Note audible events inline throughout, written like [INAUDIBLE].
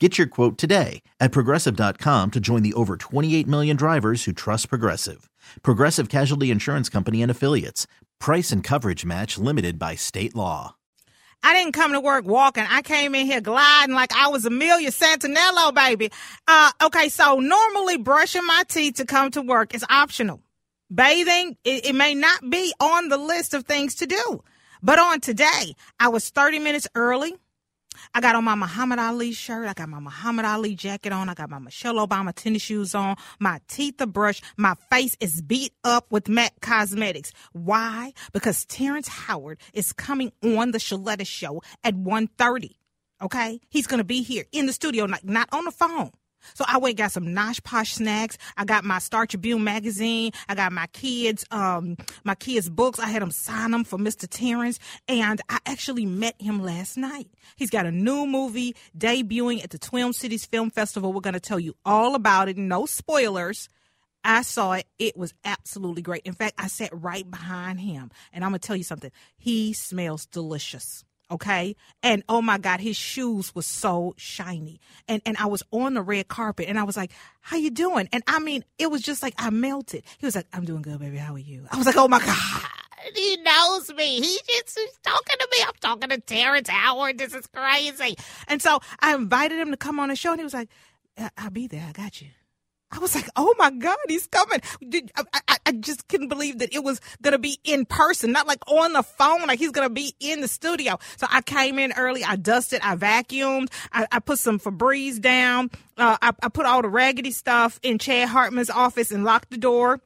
Get your quote today at progressive.com to join the over 28 million drivers who trust Progressive. Progressive Casualty Insurance Company and Affiliates. Price and coverage match limited by state law. I didn't come to work walking. I came in here gliding like I was Amelia Santinello, baby. Uh, okay, so normally brushing my teeth to come to work is optional. Bathing, it, it may not be on the list of things to do. But on today, I was 30 minutes early. I got on my Muhammad Ali shirt. I got my Muhammad Ali jacket on. I got my Michelle Obama tennis shoes on. My teeth are brushed. My face is beat up with MAC Cosmetics. Why? Because Terrence Howard is coming on the Sheletta show at 1.30. Okay? He's going to be here in the studio, not, not on the phone. So I went got some nosh posh snacks. I got my Star Tribune magazine. I got my kids, um, my kids' books. I had them sign them for Mr. Terrence, and I actually met him last night. He's got a new movie debuting at the Twin Cities Film Festival. We're going to tell you all about it. No spoilers. I saw it. It was absolutely great. In fact, I sat right behind him, and I'm gonna tell you something. He smells delicious okay? And oh my god his shoes were so shiny. And and i was on the red carpet and i was like how you doing? And i mean it was just like i melted. He was like i'm doing good baby. How are you? I was like oh my god. [LAUGHS] He knows me. He just he's talking to me. I'm talking to terrence howard. This is crazy. And so i invited him to come on the show and he was like i'll be there. I got you I was like, oh my God, he's coming. I, I, I, just couldn't believe that it was going to be in person, not like on the phone, like he's going to be in the studio. So I came in early. I dusted, I vacuumed, I, I put some Febreze down. Uh, I, I put all the raggedy stuff in Chad Hartman's office and locked the door.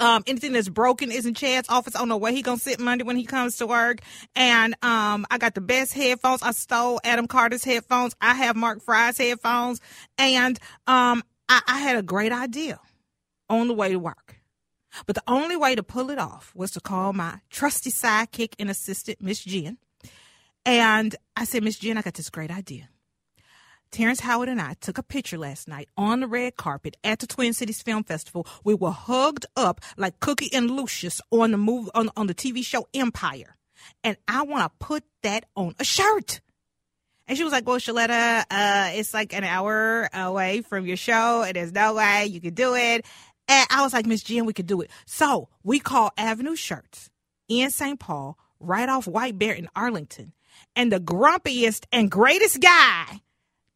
Um, anything that's broken is in Chad's office. I don't know where he gonna sit Monday when he comes to work. And um, I got the best headphones. I stole Adam Carter's headphones. I have Mark Fry's headphones, and um, I, I had a great idea on the way to work. But the only way to pull it off was to call my trusty sidekick and assistant, Miss Jen. And I said, Miss Jen, I got this great idea. Terrence Howard and I took a picture last night on the red carpet at the Twin Cities Film Festival. We were hugged up like Cookie and Lucius on the movie on, on the TV show Empire. And I want to put that on a shirt. And she was like, Well, Sheletta, uh, it's like an hour away from your show, and there's no way you could do it. And I was like, Miss Jen, we could do it. So we called Avenue Shirts in St. Paul, right off White Bear in Arlington. And the grumpiest and greatest guy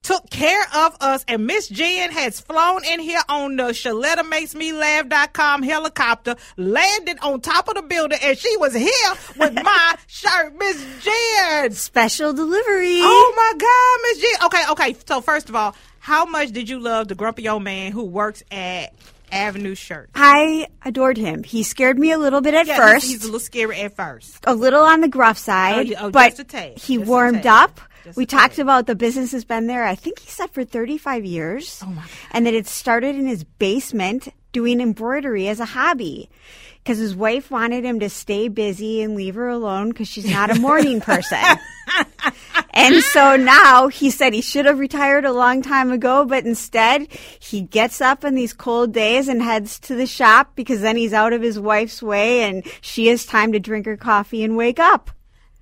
took care of us, and Miss Jen has flown in here on the Sheletta Makes Me Laugh.com helicopter, landed on top of the building, and she was here with [LAUGHS] my shirt, Miss Jen. Special delivery. Oh my God, Miss Jen. Okay, okay. So first of all, how much did you love the grumpy old man who works at Avenue Shirt? I adored him. He scared me a little bit at Yeah, first, he's, he's a little scary at first. a little on the gruff oh, side, Oh, oh, but just a tad, he just warmed up. Just We talked about the business has been there. I think he said for 35 years. Oh, my God. And that it started in his basement doing embroidery as a hobby. Because his wife wanted him to stay busy and leave her alone because she's not a morning person. [LAUGHS] and so now he said he should have retired a long time ago, but instead he gets up on these cold days and heads to the shop because then he's out of his wife's way and she has time to drink her coffee and wake up.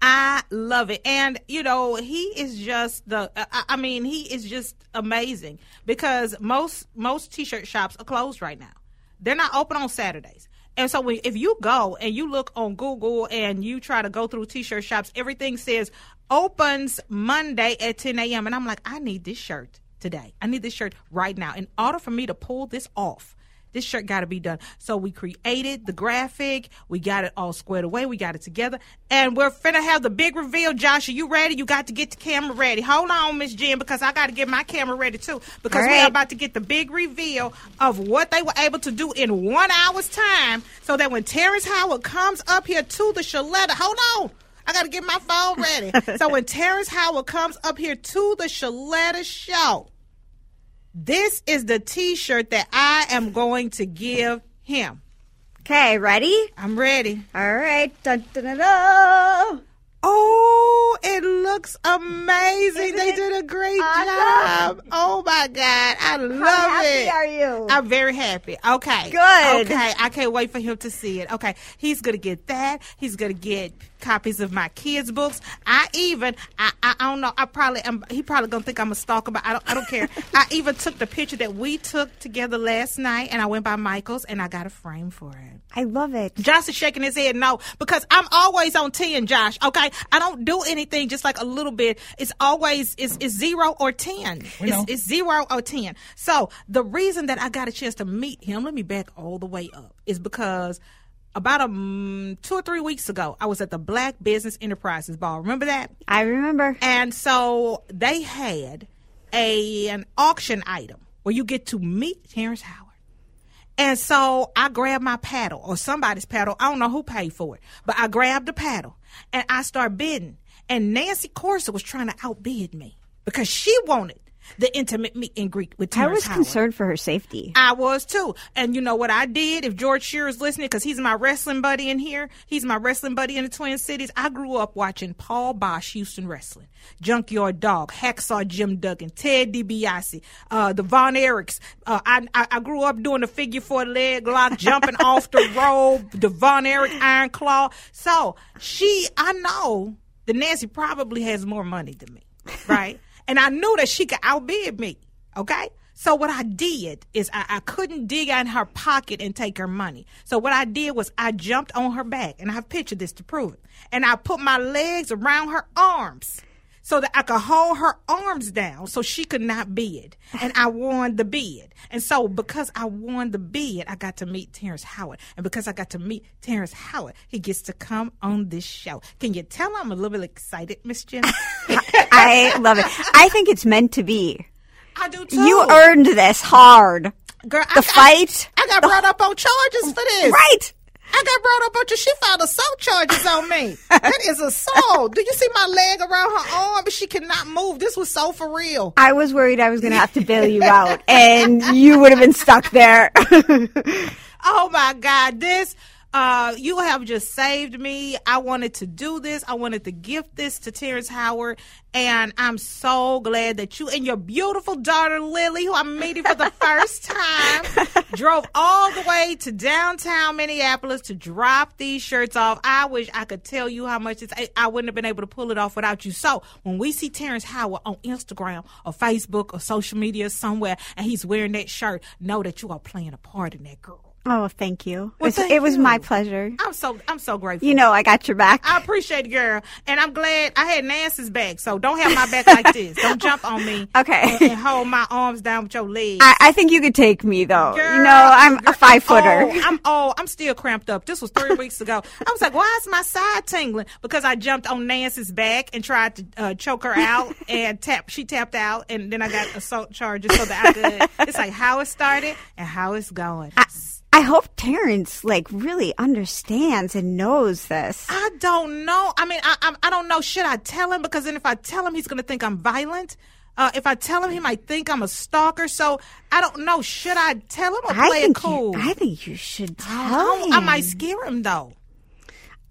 I love it. And, you know, he is just the, I, mean, he is just amazing because most, most t-shirt shops are closed right now. They're not open on Saturdays. And so if you go and you look on Google and you try to go through t-shirt shops, everything says opens Monday at 10 a.m. And I'm like, I need this shirt today. I need this shirt right now. In order for me to pull this off, this shirt got to be done. So we created the graphic. We got it all squared away. We got it together. And we're finna have the big reveal. Josh, are you ready? You got to get the camera ready. Hold on, Miss Jen, because I got to get my camera ready too. Because right. we're about to get the big reveal of what they were able to do in one hour's time so that when Terrence Howard comes up here to the Sheletta, hold on. I got to get my phone ready. [LAUGHS] so when Terrence Howard comes up here to the Sheletta show, this is the t shirt that I am going to give him. Okay, ready? I'm ready. All right. Dun, dun, dun, dun. Oh, it looks amazing. Isn't they did a great [LAUGHS] awesome? job. Oh my God. I love How happy it. are you? I'm very happy. Okay. Good. Okay. I can't wait for him to see it. Okay. He's going to get that. He's going to get copies of my kids' books. I even, I, I, I don't know, I probably am, he probably to think I'm a stalker, but I don't, I don't care. [LAUGHS] I even took the picture that we took together last night and I went by Michael's and I got a frame for it. I love it. Josh is shaking his head no because I'm always on 10, Josh. Okay. I don't do anything just like a little bit. It's always, it's, it's zero or 10. We know. It's, it's zero or 10. So the reason that I got a chance to meet him, let me back all the way up, is because about a mm, two or three weeks ago, I was at the Black Business Enterprises Ball. Remember that? I remember. And so they had a an auction item where you get to meet Terrence Howard. And so I grabbed my paddle or somebody's paddle. I don't know who paid for it, but I grabbed the paddle and I started bidding. And Nancy Corsa was trying to outbid me because she wanted the intimate meet and greet with I Terrence was Howard. concerned for her safety. I was too. And you know what I did? If George Shearer is listening, because he's my wrestling buddy in here, he's my wrestling buddy in the Twin Cities. I grew up watching Paul Boesch Houston Wrestling, Junkyard Dog, Hacksaw Jim Duggan, Ted DiBiase, uh, the Von Erichs. Uh, I, I, I grew up doing the figure four leg lock, jumping [LAUGHS] off the rope, the Von Erich Iron Claw. So she, I know that Nancy probably has more money than me, right? And I knew that she could outbid me. Okay. So what I did is I, I couldn't dig in her pocket and take her money. So what I did was I jumped on her back, and I've pictured this to prove it. And I put my legs around her arms so that I could hold her arms down so she could not bid. And I won the bid. And so because I won the bid, I got to meet Terrence Howard. And because I got to meet Terrence Howard, he gets to come on this show. Can you tell I'm a little bit excited, Miss Jenny? [LAUGHS] I love it. I think it's meant to be. I do too. You earned this hard. Girl, The fight. I, I got brought up on charges for this. Right. I got brought up on you. She filed assault charges on me. [LAUGHS] that is assault. Do you see my leg around her arm? But She cannot move. This was so for real. I was worried I was going to have to [LAUGHS] bail you out, and you would have been stuck there. [LAUGHS] Oh my God. This, uh, you have just saved me. I wanted to do this. I wanted to gift this to Terrence Howard. And I'm so glad that you and your beautiful daughter, Lily, who I'm meeting for the first [LAUGHS] time, drove all the way to downtown Minneapolis to drop these shirts off. I wish I could tell you how much it's, I, I wouldn't have been able to pull it off without you. So when we see Terrence Howard on Instagram or Facebook or social media somewhere and he's wearing that shirt, know that you are playing a part in that girl. Oh, thank you. Well, thank it was you. my pleasure. I'm so I'm so grateful. You know, I got your back. I appreciate it, girl, and I'm glad I had Nancy's back. So don't have my back like this. Don't jump on me. [LAUGHS] Okay. And, and hold my arms down with your legs. I, I think you could take me though. Girl, you know, I'm girl, a five footer. Oh, I'm oh, I'm still cramped up. This was three weeks ago. I was like, why is my side tingling? Because I jumped on Nancy's back and tried to uh, choke her out, [LAUGHS] and tap. She tapped out, and then I got assault charges so that I could. It's like how it started and how it's going. I hope Terrence like really understands and knows this. I don't know. I mean, I, I I don't know. Should I tell him? Because then if I tell him, he's going to think I'm violent. Uh, if I tell him, he might think I'm a stalker. So I don't know. Should I tell him or I play it think cool? you, I think you should tell I, him. I might scare him though.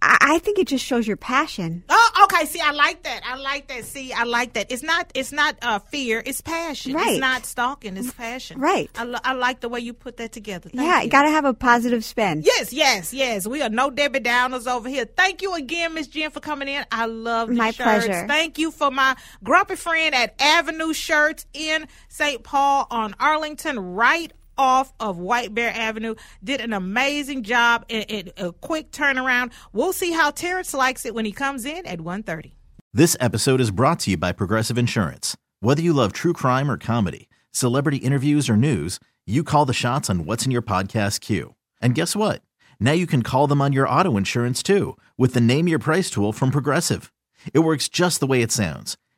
I, I think it just shows your passion. Oh, okay. See, I like that. I like that. See, I like that. It's not. It's not uh, fear. It's passion. Right. It's not stalking. It's passion. Right. I, lo- I like the way you put that together. Thank yeah, you. got to have a positive spin. Yes, yes, yes. We are no Debbie Downers over here. Thank you again, Miss Jen, for coming in. I love the My shirts. pleasure. Thank you for my grumpy friend at Avenue Shirts in St. Paul on Arlington, right off of White Bear Avenue. Did an amazing job and, a quick turnaround. We'll see how Terrence likes it when he comes in at 1.30. This episode is brought to you by Progressive Insurance. Whether you love true crime or comedy, celebrity interviews or news, you call the shots on what's in your podcast queue. And guess what? Now you can call them on your auto insurance too with the Name Your Price tool from Progressive. It works just the way it sounds.